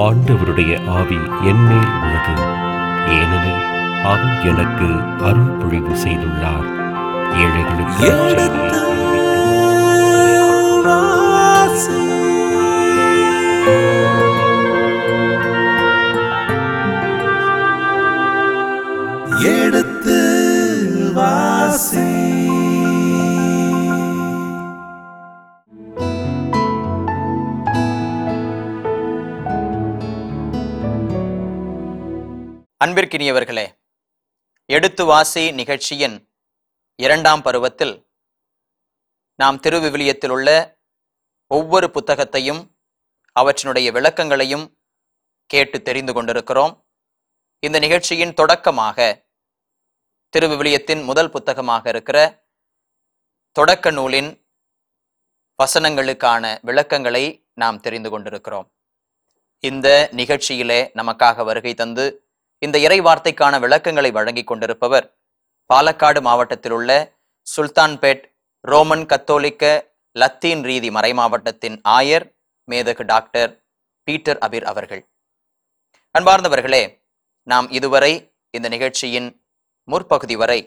ஆண்டவருடைய ஆவி என்மேல் உள்ளது ஏனெனில் அவர் எனக்கு அருள் பொழிவு செய்துள்ளார் ஏழைகளுக்கு எடுத்து வாசி. அன்பிற்கினியவர்களே எடுத்து வாசி நிகழ்ச்சியின் இரண்டாம் பருவத்தில் நாம் திருவிவிலியத்தில் உள்ள ஒவ்வொரு புத்தகத்தையும் அவற்றினுடைய விளக்கங்களையும் கேட்டு தெரிந்து கொண்டிருக்கிறோம். இந்த நிகழ்ச்சியின் தொடக்கமாக திருவிவிலியத்தின் முதல் புத்தகமாக இருக்கிற தொடக்க நூலின் வசனங்களுக்கான விளக்கங்களை நாம் தெரிந்து கொண்டிருக்கிறோம். இந்த நிகழ்ச்சியிலே நமக்காக வருகை தந்து இந்த இறை வார்த்தைக்கான விளக்கங்களை வழங்கிக் கொண்டிருப்பவர் பாலக்காடு மாவட்டத்தில் உள்ள சுல்தான்பேட் ரோமன் கத்தோலிக்க லத்தீன் ரீதி மறைமாவட்டத்தின் ஆயர் மேதகு டாக்டர் பீட்டர் அபிர் அவர்கள். அன்பார்ந்தவர்களே நாம் இதுவரை இந்த நிகழ்ச்சியின் முற்பகுதி வரை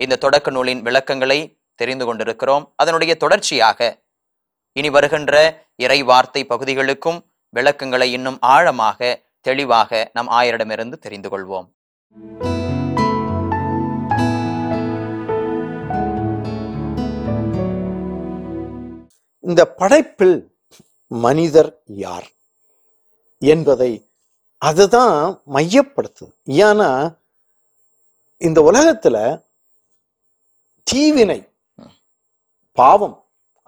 இந்த தொடக்க நூலின் விளக்கங்களை தெரிந்து கொண்டிருக்கிறோம். அதனுடைய தொடர்ச்சியாக இனி வருகின்ற இறை வார்த்தை பகுதிகளுக்கும் விளக்கங்களை இன்னும் ஆழமாக தெளிவாக நம் ஆயரிடமிருந்து தெரிந்து கொள்வோம் இந்த படைப்பில் மனிதர் யார்? என்பதை அதுதான் மையப்படுத்துது ஏன்னா இந்த உலகத்துல தீவினை பாவம்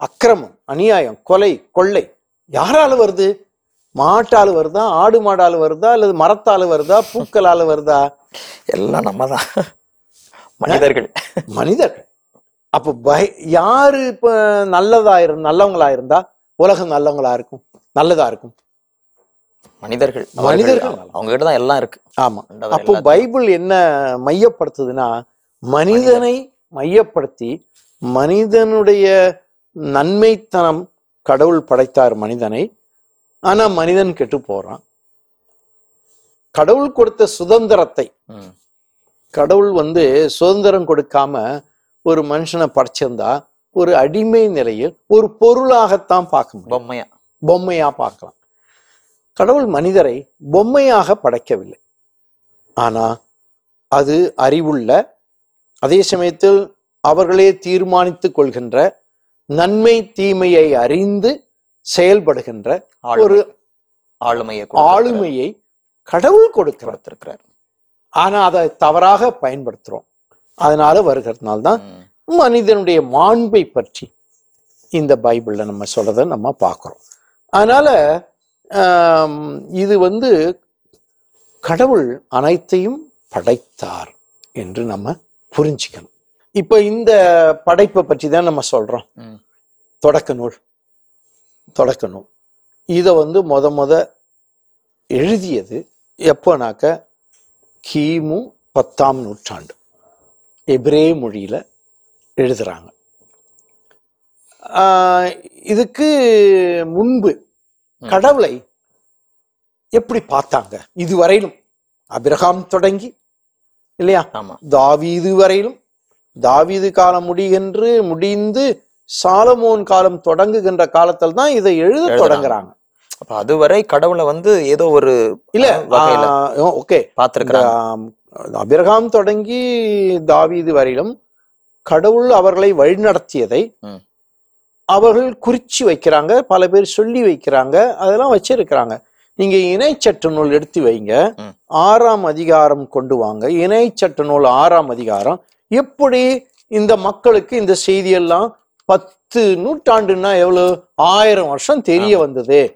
அக்கிரமம் அநியாயம் கொலை கொள்ளை யாரால வருது? மாட்டால வருதா ஆடு மாடால வருதா அல்லது மரத்தால வருதா பூக்களால வருதா? எல்லாம் நம்ம தான் மனிதர்கள். மனிதர்கள். அப்ப பய யாரு இப்ப நல்லதா இரு நல்லவங்களா இருந்தா உலகம் நல்லவங்களா இருக்கும் நல்லதா இருக்கும்? மனிதர்கள். மனிதர்கள். அவங்க கிட்ட தான் எல்லாம் இருக்கு. ஆமா. அப்போ பைபிள் என்ன மையப்படுத்துதுன்னா மனிதனை மையப்படுத்தி மனிதனுடைய நன்மைத்தனம் கடவுள் படைத்தார் மனிதனை ஆனா மனிதன் கெட்டு போறான். கடவுள் கொடுத்த சுதந்திரத்தை கடவுள் வந்து சுதந்திரம் கொடுக்காம ஒரு மனுஷனை படைச்சிருந்தா ஒரு அடிமை நிலையில் ஒரு பொருளாகத்தான் பார்க்க முடியும். பொம்மையா. பொம்மையா பார்க்கலாம். கடவுள் மனிதரை பொம்மையாக படைக்கவில்லை. ஆனா அது அறிவுள்ள அதே சமயத்தில் அவர்களே தீர்மானித்துக் கொள்கின்ற நன்மை தீமையை அறிந்து செயல்படுகின்ற ஒரு ஆளுமை. ஆளுமையை. ஆளுமையை கடவுள் கொடுத்திருக்கிறார். ஆனா அதை தவறாக பயன்படுத்துறோம். அதனால வருகிறதுனால தான் மனிதனுடைய மாண்பை பற்றி இந்த பைபிள்ல நம்ம சொல்றத நம்ம பார்க்கிறோம். அதனால இது வந்து கடவுள் அனைத்தையும் படைத்தார் என்று நம்ம புரிஞ்சுக்கணும். இப்ப இந்த படைப்பை பற்றி தான் நம்ம சொல்றோம். தொடக்க நூல். தொடக்க நூல் இதை வந்து முத முத எழுதியது எப்போனாக்க கிமு பத்தாம் நூற்றாண்டு. எபிரே மொழியில எழுதுறாங்க. ஆஹ் இதுக்கு முன்பு கடவுளை எப்படி பார்த்தாங்க? இதுவரையிலும். அபிரகாம் தொடங்கி இல்லையா? தாவீது வரையிலும். தாவீது காலம் முடிகின்று முடிந்து சாலமோன் காலம் தொடங்குகின்ற காலத்தில் தான் இதை எழுத. தொடங்குறாங்க. அப்ப அதுவரை கடவுளை வந்து ஏதோ ஒரு இல்ல ஓகே. பார்த்திருக்கிறாங்க. அபிரகாம் தொடங்கி தாவீது வரையிலும் கடவுள் அவர்களை வழிநடத்தியதை. அவர்கள் குறிச்சு வைக்கிறாங்க பல பேர் சொல்லி வைக்கிறாங்க அதெல்லாம் வச்சிருக்கிறாங்க. நீங்க இணைச்சட்ட நூல் எடுத்து வைங்க. ஆறாம் அதிகாரம் கொண்டு வாங்க. இணைச்சட்ட நூல் ஆறாம் அதிகாரம். எப்படி இந்த மக்களுக்கு இந்த செய்தியெல்லாம் பத்து நூற்றாண்டுன்னா எவ்வளவு? ஆயிரம் வருஷம் தெரிய. வந்தது.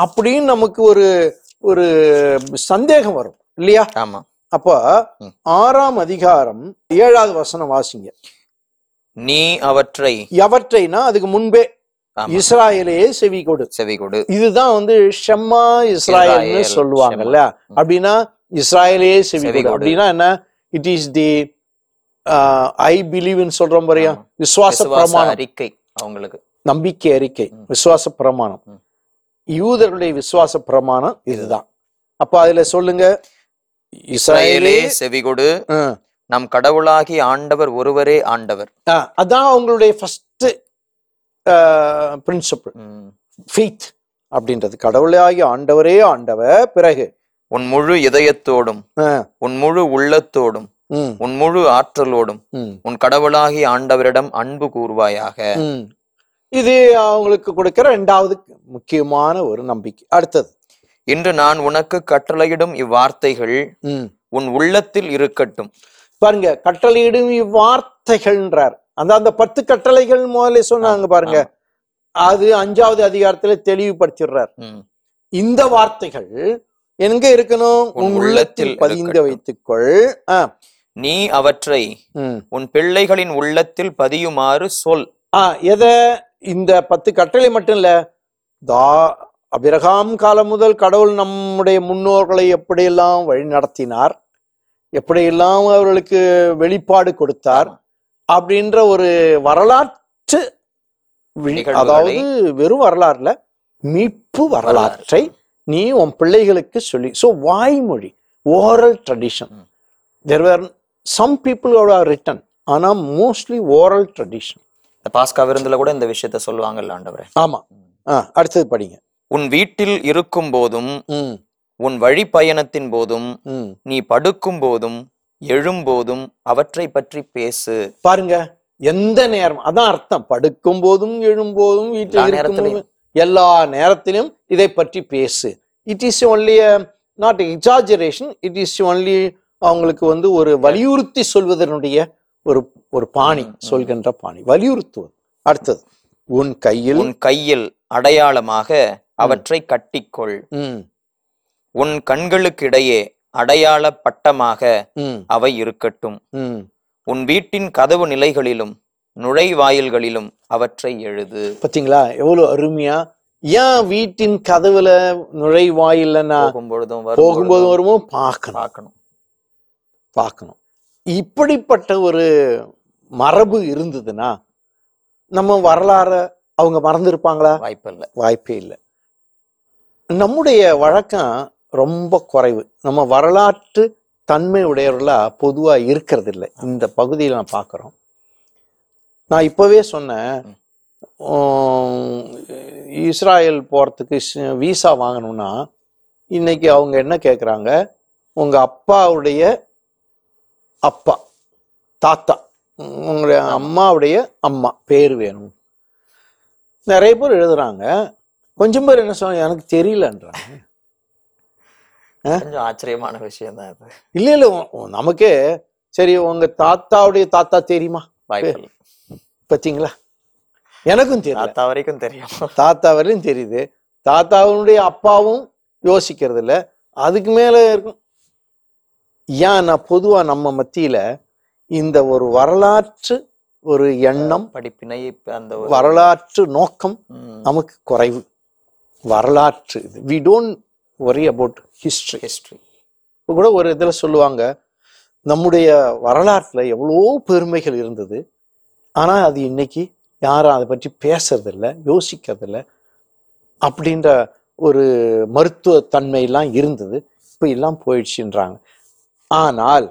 அப்படின்னு நமக்கு ஒரு ஒரு சந்தேகம் வரும் இல்லையா? ஆமா. அப்போ. ஆறாம் அதிகாரம் ஏழாவது வசனம் வாசிங்க. நீ அவற்றை எவற்றைனா அதுக்கு முன்பே ஆமா, இஸ்ராயலே செவி கொடு. செவி கொடு. இதுதான் வந்து ஷெம்மா இஸ்ராயல்னு இஸ்ராயேல், சொல்லுவாங்கல்ல. அப்படின்னா இஸ்ராயலே செவி கொடு. அப்படின்னா என்ன? இட் இஸ் தி ஐ பிலீவ்னு சொல்றோம் ஆமா. விசுவாச பிரமாணம். அறிக்கை அவங்களுக்கு. நம்பிக்கை அறிக்கை. விசுவாச பிரமாணம். யூதர்களுடைய விசுவாச பிரமாணம் இதுதான். அப்ப அதுல சொல்லுங்க. இஸ்ரவேலே செவிகொடு. நம் கடவுளாகி ஆண்டவர் ஒருவரே ஆண்டவர். அதான் அவங்களுடைய ஃபர்ஸ்ட் பிரின்சிபிள் ம். ஃபெய்த் அப்படின்றது. கடவுளாகி ஆண்டவரே ஆண்டவர். பிறகு உன் முழு இதயத்தோடும் உன் முழு உள்ளத்தோடும் உன் முழு ஆற்றலோடும் உன் கடவுளாகி ஆண்டவரிடம் அன்பு கூர்வாயாக ம். இது அவங்களுக்கு கொடுக்கிற ரெண்டாவது முக்கியமான ஒரு நம்பிக்கை. அடுத்தது. இன்று நான் உனக்கு கட்டளையிடும் இவ்வார்த்தைகள். உன் உள்ளத்தில் இருக்கட்டும். பாருங்க கட்டளையிடும் இவ்வார்த்தைகள்ன்றார். அந்த அந்த பத்து கட்டளைகள் முதல்ல சொன்னாங்க பாருங்க. அது அஞ்சாவது அதிகாரத்துல தெளிவுபடுத்திடுறார். இந்த வார்த்தைகள் எங்க இருக்கணும்? உன் உள்ளத்தில் பதிந்து. வைத்துக்கொள். ஆ, நீ அவற்றை. உன் பிள்ளைகளின் உள்ளத்தில் பதியுமாறு சொல். ஆ எதை? இந்த பத்து கட்டளை மட்டும் இல்ல. தா அபிரகாம் காலம் முதல் கடவுள் நம்முடைய முன்னோர்களை எப்படியெல்லாம் வழி நடத்தினார் எப்படியெல்லாம் அவர்களுக்கு வெளிப்பாடு கொடுத்தார் அப்படின்ற ஒரு வரலாற்று அதாவது வெறும் வரலாறுல மீட்பு வரலாற்றை நீ உன் பிள்ளைகளுக்கு சொல்லி ஸோ வாய்மொழி oral tradition. There were some people are written ஆனா மோஸ்ட்லி ஓரல் ட்ரெடிஷன் இந்த பாஸ்கா விருந்துல கூட இந்த விஷயத்த சொல்லுவாங்கல்ல ஆண்டவரே. ஆமா. ஆ அடுத்தது படிங்க. உன் வீட்டில் இருக்கும் போதும் உன் வழி பயணத்தின் போதும் நீ படுக்கும் போதும் எழும்போதும் அவற்றை பற்றி பேசு. பாருங்க எந்த நேரம் அதான் அர்த்தம். படுக்கும் போதும் எழும்போதும் வீட்டில் எல்லா நேரத்திலும் இதை பற்றி பேசு. It is only not exaggeration it is only அவங்களுக்கு வந்து ஒரு வலியுறுத்தி சொல்வதனுடைய ஒரு ஒரு பாணி. சொல்கின்ற பாணி வலியுறுத்துவது. அடுத்தது உன் கையில் உன் கையில் அடையாளமாக அவற்றை கட்டிக்கொள். உன் கண்களுக்கிடையே அடையாள பட்டமாக அவை இருக்கட்டும். உன் வீட்டின் கதவு நிலைகளிலும் நுழைவாயில்களிலும் அவற்றை எழுது. பாத்தீங்களா? எவ்வளவு அருமையா? ஏன் வீட்டின் கதவுல நுழைவாயில்ல நான் போகும்பொழுதும் போகும்போது வரும்பொழுதும் வருமோ? பார்க்கணும். பார்க்கணும். பார்க்கணும். இப்படிப்பட்ட ஒரு மரபு இருந்ததுன்னா நம்ம வரலாற அவங்க மறந்துருப்பாங்களா? வாய்ப்பில்லை வாய்ப்பே இல்லை. நம்முடைய வழக்கம் ரொம்ப குறைவு. நம்ம வரலாற்று தன்மை உடையவர்களா பொதுவா இருக்கிறது இல்லை இந்த பகுதியில் நான் பார்க்குறோம். நான் இப்பவே சொன்னேன். இஸ்ராயல் போறதுக்கு விசா வாங்கணும்னா இன்னைக்கு அவங்க என்ன கேட்குறாங்க உங்க அப்பாவுடைய அப்பா தாத்தா உங்களுடைய அம்மாவுடைய அம்மா பேர் வேணும். நிறைய பேர் எழுதுறாங்க. கொஞ்சம் பேர் என்ன சொன்னாங்க? எனக்கு தெரியலன்றாங்க. கொஞ்சம் ஆச்சரியமான விஷயம் தான் இது இல்ல இல்ல நமக்கே சரி உங்க தாத்தாவுடைய தாத்தா தெரியுமா? வாய்ப்பில்லை. பாத்தீங்களா? எனக்கும் தெரியல. தாத்தா வரைக்கும் தெரியும். தாத்தா வரையும் தெரியுது. தாத்தாவுடைய அப்பாவும் யோசிக்கிறது இல்ல அதுக்கு மேல இருக்கும். ஏன் நான் பொதுவா நம்ம மத்தியில இந்த ஒரு வரலாற்று ஒரு எண்ணம் படிப்பினை அந்த வரலாற்று நோக்கம் நமக்கு குறைவு. வரலாற்று we don't worry about history history. இப்போ கூட ஒரு இதில் சொல்லுவாங்க நம்முடைய வரலாற்றுல எவ்வளோ பெருமைகள் இருந்தது. ஆனால் அது இன்னைக்கு யாரும் அதை பற்றி பேசுறதில்ல யோசிக்கிறதில்ல. அப்படின்ற ஒரு மருத்துவ தன்மையெல்லாம் இருந்தது. இப்போ எல்லாம் போயிடுச்சுன்றாங்க. ஆனால்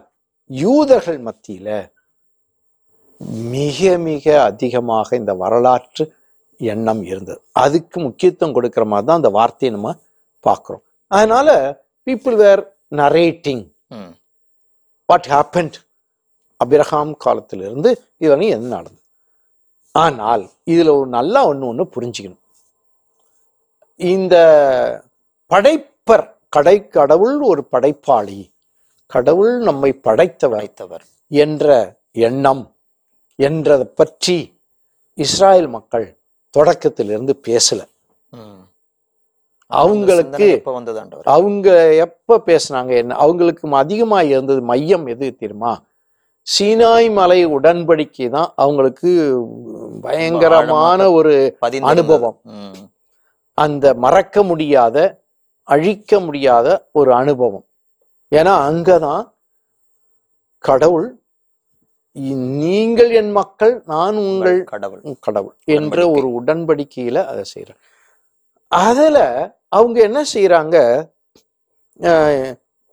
யூதர்கள் மத்தியில மிக மிக அதிகமாக இந்த வரலாற்று எண்ணம் இருந்தது. அதுக்கு முக்கியத்துவம் கொடுக்கிற மாதிரி தான் அந்த வார்த்தையை நம்ம பார்க்குறோம். அதனால people were narrating what happened Abraham காலத்திலிருந்து இதுவரை என்ன நடந்தது? ஆனால் இதுல ஒரு நல்லா ஒண்ணு ஒண்ணு புரிஞ்சுக்கணும். இந்த படைப்பர் கடை கடவுள் ஒரு படைப்பாளி கடவுள் நம்மை படைத்தவர் என்ற எண்ணம் என்றதை பற்றி இஸ்ராயேல் மக்கள் தொடக்கத்திலிருந்து பேசல. அவங்களுக்கு- அவங்க எப்ப பேசுனாங்க என்ன அவங்களுக்கு அதிகமா இருந்தது மையம் எது தெரியுமா சீனாய் மலை உடன்படிக்கை தான் அவங்களுக்கு பயங்கரமான ஒரு. அனுபவம். அந்த மறக்க முடியாத அழிக்க முடியாத ஒரு அனுபவம் ஏன்னா அங்கதான் கடவுள் "இ- நீங்கள் என் மக்கள் நான் உங்கள் கடவுள். கடவுள் என்ற. ஒரு உடன்படிக்கையில அதை செய்யறார் அதுல அவங்க என்ன செய்யறாங்க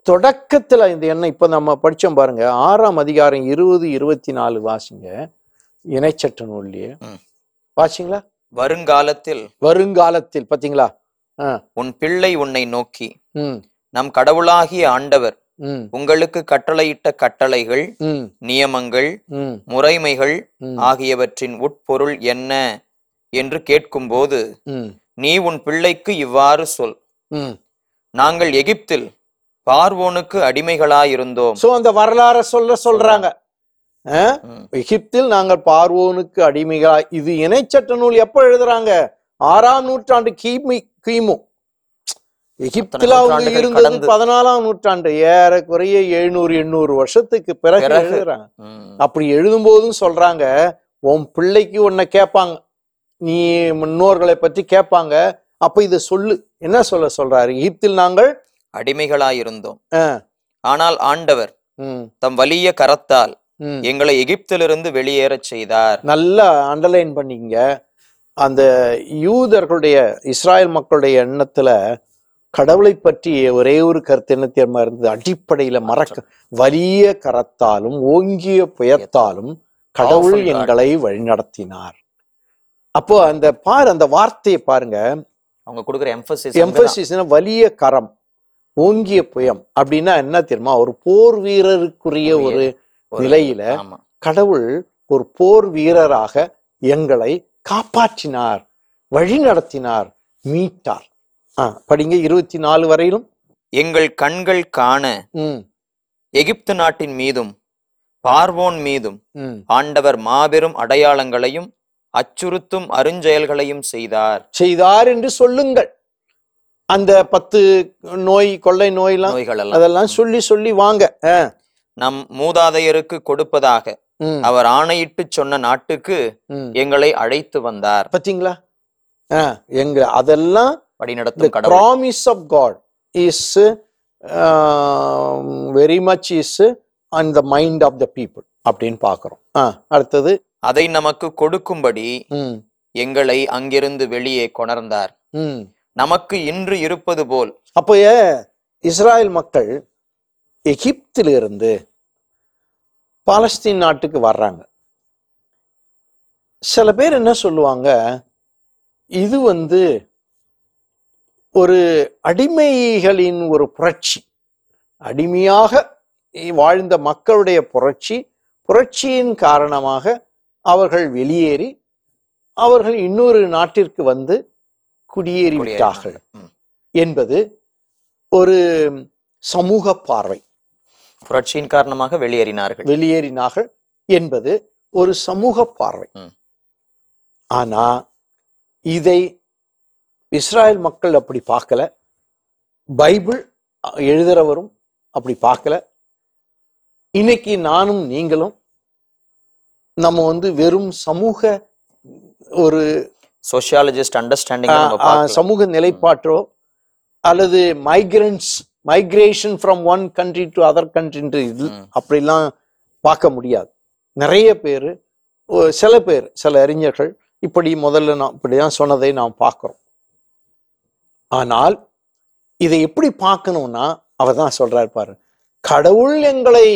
தொடக்கத்துல இந்த எண்ணெய் இப்ப நம்ம படிச்சோம் பாருங்க. ஆறாம் அதிகாரம் இருபது இருபத்தி நாலு வாசிங்க. இணைச்சட்ட நூல்லையே. வாசிங்களா? வருங்காலத்தில் வருங்காலத்தில் பாத்தீங்களா? உன் பிள்ளை உன்னை நோக்கி நம் கடவுளாகிய ஆண்டவர் உங்களுக்கு கட்டளையிட்ட கட்டளைகள் நியமங்கள் முறைமைகள் ஆகியவற்றின் உட்பொருள் என்ன என்று கேட்கும்போது நீ உன் பிள்ளைக்கு இவ்வாறு சொல். நாங்கள் எகிப்தில் பார்வோனுக்கு அடிமைகளாயிருந்தோம். சோ அந்த வரலாற சொல்ல சொல்றாங்க. எகிப்தில் நாங்கள் பார்வோனுக்கு அடிமைகளா இது இணைச்சட்ட நூல் எப்ப எழுதுறாங்க? ஆறாம் நூற்றாண்டு கிமி கிமு. எகிப்தில் அவங்க இருந்தது. பதினாலாம் நூற்றாண்டு. ஏறக்குறைய எழுநூறு எண்ணூறு வருஷத்துக்கு பிறகு. எழுதுறாங்க. அப்படி எழுதும்போதும் சொல்றாங்க உன் பிள்ளைக்கு உன்னை கேட்பாங்க. நீ முன்னோர்களை பற்றி கேட்பாங்க. அப்ப இதை சொல்லு. என்ன சொல்ல சொல்றாரு? எகிப்தில் நாங்கள் அடிமைகளாயிருந்தோம் ஆ, ஆனால் ஆண்டவர் தம் வலிய கரத்தால். எங்களை எகிப்திலிருந்து வெளியேறச் செய்தார். நல்லா அண்டர்லைன் பண்ணிக்கங்க. அந்த யூதர்களுடைய இஸ்ராயல் மக்களுடைய எண்ணத்துல கடவுளை பற்றிய ஒரே ஒரு கருத்து என்ன தெரியுமா இருந்தது? அடிப்படையில மறக்க வலிய கரத்தாலும் ஓங்கிய புயத்தாலும் கடவுள். எங்களை வழிநடத்தினார். அப்போ அந்த பாரு அந்த வார்த்தையை பாருங்க. அவங்க கொடுக்குற எம்பசிஸ் எம்பசிஸ்னா வலிய கரம் ஓங்கிய புயம் அப்படின்னா என்ன தெரியுமா? ஒரு போர் வீரருக்குரிய ஒரு நிலையில கடவுள் ஒரு போர் வீரராக எங்களை காப்பாற்றினார் வழி நடத்தினார் மீட்டார். படிங்க இருபத்தி நாலு வரையிலும். எங்கள் கண்கள் காண எகிப்து நாட்டின் மீதும் பார்வோன் மீதும். ஆண்டவர் மாபெரும் அடையாளங்களையும் அச்சுறுத்தும் அருஞ்செயல்களையும் செய்தார். செய்தார் என்று சொல்லுங்கள். அந்த பத்து நோய் கொள்ளை நோயெல்லாம் அதெல்லாம் சொல்லி சொல்லி வாங்க. நம் மூதாதையருக்கு கொடுப்பதாக அவர் ஆணையிட்டு சொன்ன நாட்டுக்கு. எங்களை அழைத்து வந்தார். பாத்தீங்களா? எங்க அதெல்லாம் வழிநடத்தும் கடவுள். promise of God is uh, very much is on the mind of the people அப்படின்னு பார்க்கிறோம். அடுத்தது. அதை நமக்கு கொடுக்கும்படி எங்களை அங்கிருந்து வெளியே கொணர்ந்தார். நமக்கு இன்று இருப்பது போல். அப்போ இஸ்ராயல் மக்கள் எகிப்திலிருந்து பாலஸ்தீன் நாட்டுக்கு வர்றாங்க. சில பேர் என்ன சொல்லுவாங்க? இது வந்து ஒரு அடிமைகளின் ஒரு புரட்சி. அடிமையாக வாழ்ந்த மக்களுடைய புரட்சி புரட்சியின் காரணமாக அவர்கள் வெளியேறி அவர்கள் இன்னொரு நாட்டிற்கு வந்து குடியேறி விட்டார்கள் ம். என்பது ஒரு சமூக பார்வை. புரட்சியின் காரணமாக வெளியேறினார்கள். வெளியேறினார்கள் என்பது ஒரு சமூக பார்வை. ஆனா இதை இஸ்ராயல் மக்கள் அப்படி பார்க்கல. பைபிள் எழுதுறவரும் அப்படி பார்க்கல. இன்னைக்கு நானும் நீங்களும் நம்ம வந்து வெறும் சமூக ஒரு சோசியாலஜிஸ்ட் அண்டர்ஸ்டாண்டிங் சமூக நிலைப்பாட்டோ அல்லது migrants migration from one country to other கண்ட்ரின்ற இது. அப்படிலாம் பார்க்க முடியாது. நிறைய பேர் சில பேர் சில அறிஞர்கள் இப்படி முதல்ல நான் இப்படிதான் சொன்னதை நாம் பார்க்கிறோம். ஆனால் இதை எப்படி பார்க்கணும்னா அவர் தான் சொல்றாரு பாரு. கடவுள் எங்களை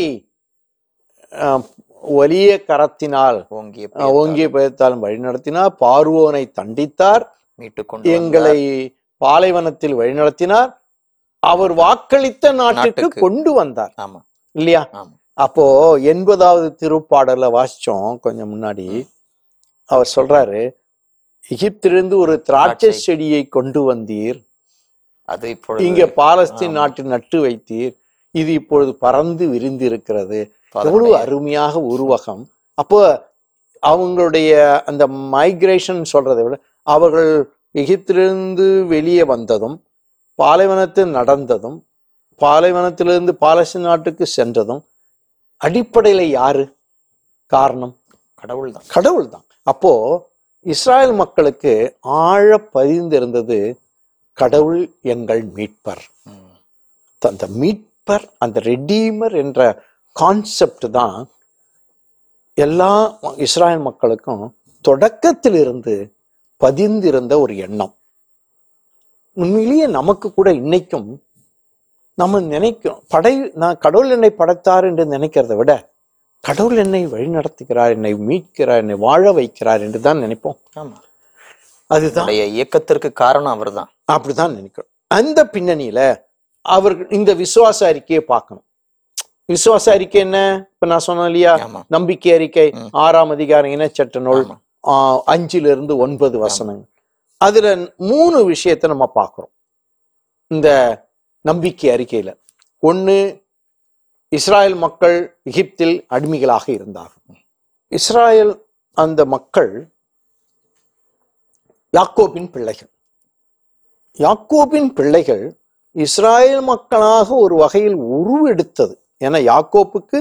வலிய கரத்தினால் ஓங்கிய ஓங்கிய பயத்தாலும் வழிநடத்தினார் பார்வோனை தண்டித்தார் மீட்டு கொண்டு எங்களை பாலைவனத்தில் வழிநடத்தினார் அவர் வாக்களித்த நாட்டுக்கு. கொண்டு வந்தார். ஆமா. இல்லையா? அப்போ எண்பதாவது திருப்பாடல்ல வாசிச்சோம் கொஞ்சம் முன்னாடி. அவர் சொல்றாரு எகிப்திலிருந்து ஒரு திராட்சை. செடியை கொண்டு வந்தீர் அது இப்பொழுது இங்க பாலஸ்தீன். நாட்டில் நட்டு வைத்தீர். இது இப்பொழுது பறந்து விரிந்து இருக்கிறது அதனுடைய- எவ்வளவு அருமையாக உருவகம். அப்போ அவங்களுடைய அந்த மைக்ரேஷன் சொல்றதை விட அவர்கள் எகிப்திலிருந்து வெளியே வந்ததும் பாலைவனத்தில் நடந்ததும் பாலைவனத்திலிருந்து பாலஸ்தீன் நாட்டுக்கு சென்றதும் அடிப்படையில யாரு? காரணம்? கடவுள் தான் கடவுள் தான் அப்போ இஸ்ராயல் மக்களுக்கு ஆழ பதிந்திருந்தது கடவுள் எங்கள் மீட்பர். அந்த மீட்பர் அந்த ரெடீமர் என்ற கான்செப்ட் தான் எல்லா இஸ்ராயல் மக்களுக்கும் தொடக்கத்திலிருந்து பதிந்திருந்த ஒரு எண்ணம். உண்மையிலேயே நமக்கு கூட இன்னைக்கும் நம்ம நினைக்கும் படை நான் கடவுள் என்னை படைத்தார் என்று நினைக்கிறத விட கடவுள் என்னை வழி நடத்துகிறார் என்னை மீட்கிறார் என்னை வாழ வைக்கிறார் என்று தான் நினைப்போம். ஆமாம் அதுதான். இயக்கத்திற்கு காரணம் அவர்தான். அப்படிதான் நினைக்கிறோம் அந்த பின்னணியில அவர்கள் இந்த விசுவாச அறிக்கையை பார்க்கணும். விசுவாச அறிக்கை என்ன? இப்ப நான் சொன்னேன் இல்லையா? நம்பிக்கை அறிக்கை. ஆறாம் அதிகாரம் இனச்சட்ட நூல் அஞ்சுல இருந்து ஒன்பது வசனங்கள். அதுல மூணு விஷயத்தை நம்ம பார்க்கிறோம். இந்த நம்பிக்கை அறிக்கையில. ஒண்ணு இஸ்ராயல் மக்கள் எகிப்தில் அடிமைகளாக இருந்தார்கள். இஸ்ராயல் அந்த மக்கள் யாக்கோபின் பிள்ளைகள். யாக்கோபின் பிள்ளைகள் இஸ்ராயல் மக்களாக ஒரு வகையில் உருவெடுத்தது. ஏன்னா யாக்கோப்புக்கு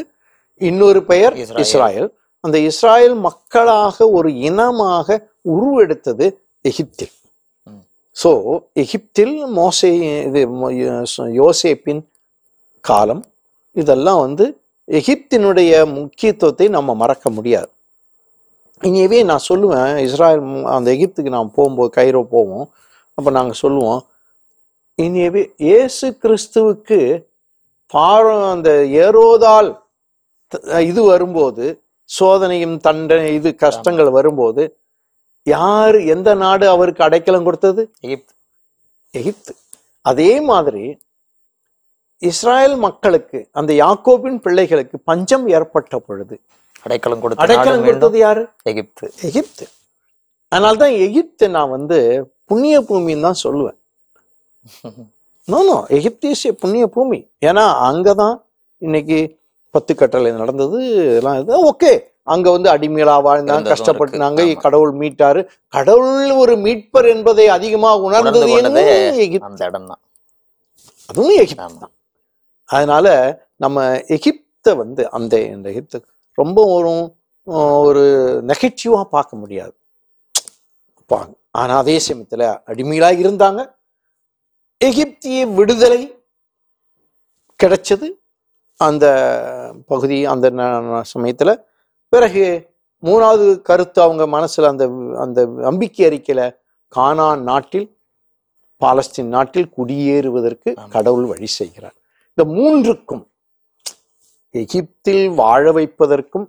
இன்னொரு பெயர் இஸ்ராயேல். அந்த இஸ்ராயல் மக்களாக ஒரு இனமாக உருவெடுத்தது எகிப்தில். சோ எகிப்தில் மோசே இது யோசேப்பின் காலம் இதெல்லாம் வந்து எகிப்தினுடைய முக்கியத்துவத்தை நம்ம மறக்க முடியாது. இனியவே நான் சொல்லுவேன் இஸ்ராயல் அந்த எகிப்துக்கு நான் போகும்போது கைரோ போவோம். அப்போ நாங்கள் சொல்லுவோம் இனியவே இயேசு கிறிஸ்துவுக்கு பாரம் அந்த ஏரோதால் த- இது வரும்போது சோதனையும் தண்டனை இது கஷ்டங்கள் வரும்போது யார் எந்த நாடு அவருக்கு அடைக்கலம் கொடுத்தது? எகிப்து. எகிப்து. அதே மாதிரி இஸ்ராயல் மக்களுக்கு அந்த யாக்கோபின் பிள்ளைகளுக்கு பஞ்சம் ஏற்பட்ட பொழுது அடைக்கலம் கொடுத்த அடைக்கலம் கொடுத்தது யாரு? எகிப்து. எகிப்து. அதனால்தான் எகிப்து நான் வந்து புண்ணிய பூமின்னு தான் சொல்லுவேன். நோ எகிப்து இஸ் புண்ணிய பூமி. ஏன்னா அங்கதான் இன்னைக்கு பத்து கட்டளை நடந்தது எல்லாம் இது. ஓகே அங்க வந்து அடிமைகளா வாழ்ந்தாங்க கஷ்டப்பட்டுனாங்க. கடவுள் மீட்டாரு. கடவுள் ஒரு மீட்பர் என்பதை அதிகமா உணர்ந்தது எகிப்து. இடம் தான் அதுவும் எகிப்து ஆமா. தான். அதனால நம்ம எகிப்தை வந்து அந்த இந்த எகிப்து ரொம்ப ஒரு ஒரு நெகட்டிவா பார்க்க முடியாது. பாங்க ஆனா அதே சமயத்துல அடிமைகளா இருந்தாங்க. எகிப்திய விடுதலை கிடைச்சது. அந்த பகுதி அந்த சமயத்துல பிறகு மூணாவது கருத்து அவங்க மனசுல அந்த அந்த நம்பிக்கை அறிக்கையில கானான் நாட்டில் பாலஸ்தீன் நாட்டில் குடியேறுவதற்கு. கடவுள் வழி செய்கிறார். இந்த மூன்றுக்கும் எகிப்தில் வாழ வைப்பதற்கும்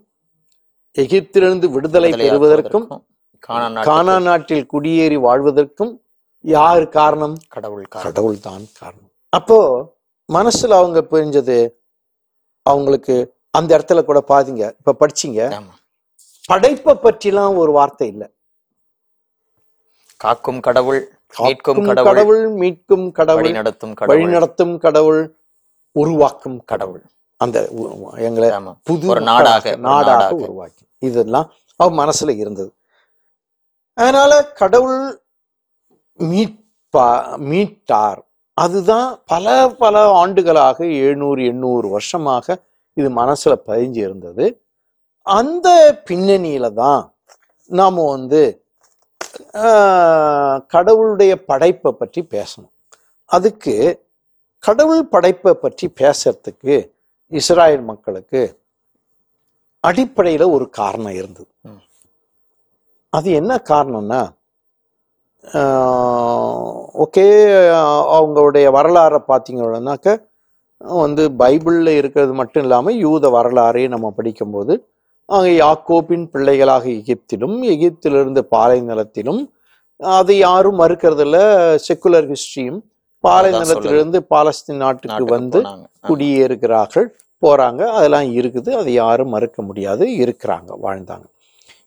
எகிப்திலிருந்து விடுதலை பெறுவதற்கும் கானா நாட்டில் குடியேறி வாழ்வதற்கும் யார் காரணம்? கடவுள் கடவுள் தான் காரணம். அப்போ மனசுல அவங்க புரிஞ்சது அவங்களுக்கு அந்த இடத்துல கூட பாத்தீங்க இப்ப படிச்சீங்க. படைப்பை பற்றிலாம் ஒரு வார்த்தை இல்லை. காக்கும் கடவுள் மீட்கும் கடவுள் மீட்கும் கடவுள் வழிநடத்தும் கடவுள். வழிநடத்தும் கடவுள் உருவாக்கும் கடவுள். அந்த எங்களை புது ஒரு நாடாக, நாடாக. உருவாக்கி. இதெல்லாம் அவ மனசுல இருந்தது. அதனால கடவுள் மீட்பா மீட்டார். அதுதான் பல பல ஆண்டுகளாக எழுநூறு எண்ணூறு வருஷமாக இது மனசுல பதிஞ்சு இருந்தது. அந்த பின்னணியில தான் நாம வந்து கடவுளுடைய படைப்பை பற்றி பேசணும். அதுக்கு கடவுள் படைப்பை பற்றி பேசுறதுக்கு இஸ்ராயல் மக்களுக்கு அடிப்படையில ஒரு காரணம் இருந்தது. அது என்ன காரணம்னா ஓகே அவங்களுடைய வரலாறை பார்த்தீங்கன்னாக்க வந்து பைபிளில் இருக்கிறது மட்டும் இல்லாமல் யூத வரலாறையும் நம்ம படிக்கும்போது அங்கே யாக்கோபின் பிள்ளைகளாக எகிப்திலும் எகிப்திலிருந்து பாலை நிலத்திலும் அதை யாரும் மறுக்கிறதில்ல செக்குலர் ஹிஸ்டரியும் பாலை அதான் நிலத்திலிருந்து பாலஸ்தீன் நாட்டுக்கு வந்து. குடியேறுகிறார்கள். போறாங்க. அதெல்லாம் இருக்குது. அதை யாரும் மறுக்க முடியாது. இருக்கிறாங்க. வாழ்ந்தாங்க.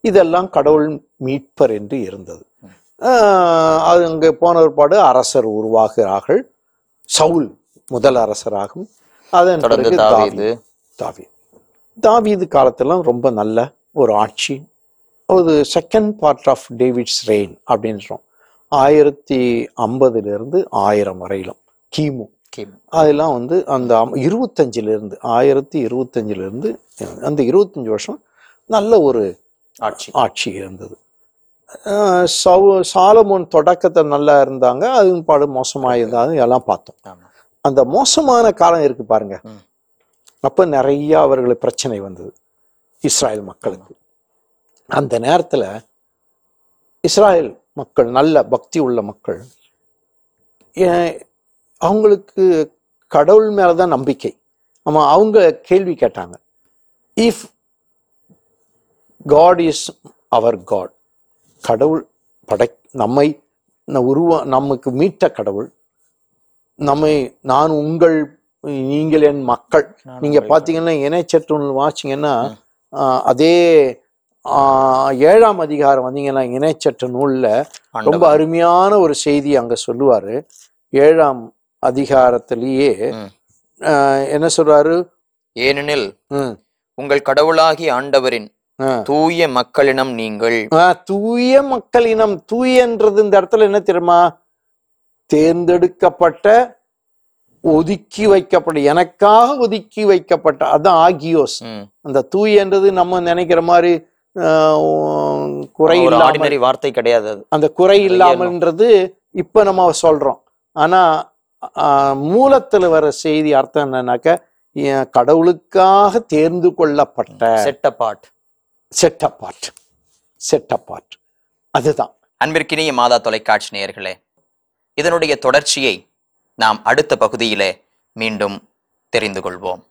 இதெல்லாம் கடவுள் மீட்பர் என்று இருந்தது. அது அங்கே போன ஒருபாடு அரசர் உருவாகிறார்கள். சவுல் முதல் அரசராகும். அதன் பிறகு தாவீது. தாவீது. தாவீது. காலத்தெல்லாம் ரொம்ப நல்ல ஒரு ஆட்சி. ஒரு second part of David's reign அப்படின்றோம். ஆயிரத்தி ஐம்பதுல இருந்து ஆயிரம் வரையிலும். கிமு. கிமு. அதெல்லாம் வந்து அந்த அம்- இருபத்தஞ்சுல இருந்து ஆயிரத்தி இருபத்தஞ்சுல இருந்து அந்த இருபத்தஞ்சு வருஷம் நல்ல ஒரு ஆட்சி. ஆட்சி இருந்தது. சவு- சாலமோன் தொடக்கத்தை நல்லா இருந்தாங்க அது பாடு மோசமாக இருந்தாங்க எல்லாம் பார்த்தோம் அந்த மோசமான காலம் இருக்கு பாருங்க. அப்ப நிறைய அவர்களுக்கு பிரச்சனை வந்தது இஸ்ராயல் மக்களுக்கு. அந்த நேரத்துல இஸ்ராயல் மக்கள் நல்ல பக்தி உள்ள மக்கள் அவங்களுக்கு கடவுள் மேல தான் நம்பிக்கை. ஆமா அவங்க கேள்வி கேட்டாங்க. If God is our God கடவுள் படை நம்மை உருவா நமக்கு மீட்ட கடவுள் நம்மை நான் உங்கள் நீங்கள் என் மக்கள். நீங்க பாத்தீங்கன்னா இணைச்சற்று வாசிங்கன்னா ஆஹ், அதே ஏழாம் அதிகாரம் வந்தீங்கன்னா இணைச்சற்று நூல்ல ரொம்ப. அருமையான ஒரு செய்தி அங்க சொல்லுவாரு. ஏழாம் அதிகாரத்திலேயே என்ன சொல்றாரு? ஏனெனில் உங்கள் கடவுளாகி ஆண்டவரின். தூய மக்களினம் நீங்கள். தூய மக்களினம் தூயன்றது இந்த இடத்துல என்ன தெரியுமா? தேர்ந்தெடுக்கப்பட்ட ஒதுக்கி வைக்கப்பட்ட எனக்காக ஒதுக்கி வைக்கப்பட்ட அதான் ஆகியோஸ். அந்த தூயன்றது நம்ம நினைக்கிற மாதிரி குறை ஆர்டினரி வார்த்தை கிடையாது அந்த குறை இல்லாமல்ன்றது இப்ப நம்ம சொல்றோம். ஆனா மூலத்துல வர செய்தி அர்த்தம் என்னன்னாக்க என் கடவுளுக்காக தேர்ந்து கொள்ளப்பட்ட set apart set apart set apart அதுதான். அன்பிற்கினிய மாதா தொலைக்காட்சி நேயர்களே இதனுடைய தொடர்ச்சியை நாம் அடுத்த பகுதியிலே மீண்டும் தெரிந்து கொள்வோம்.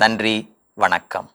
நன்றி வணக்கம்.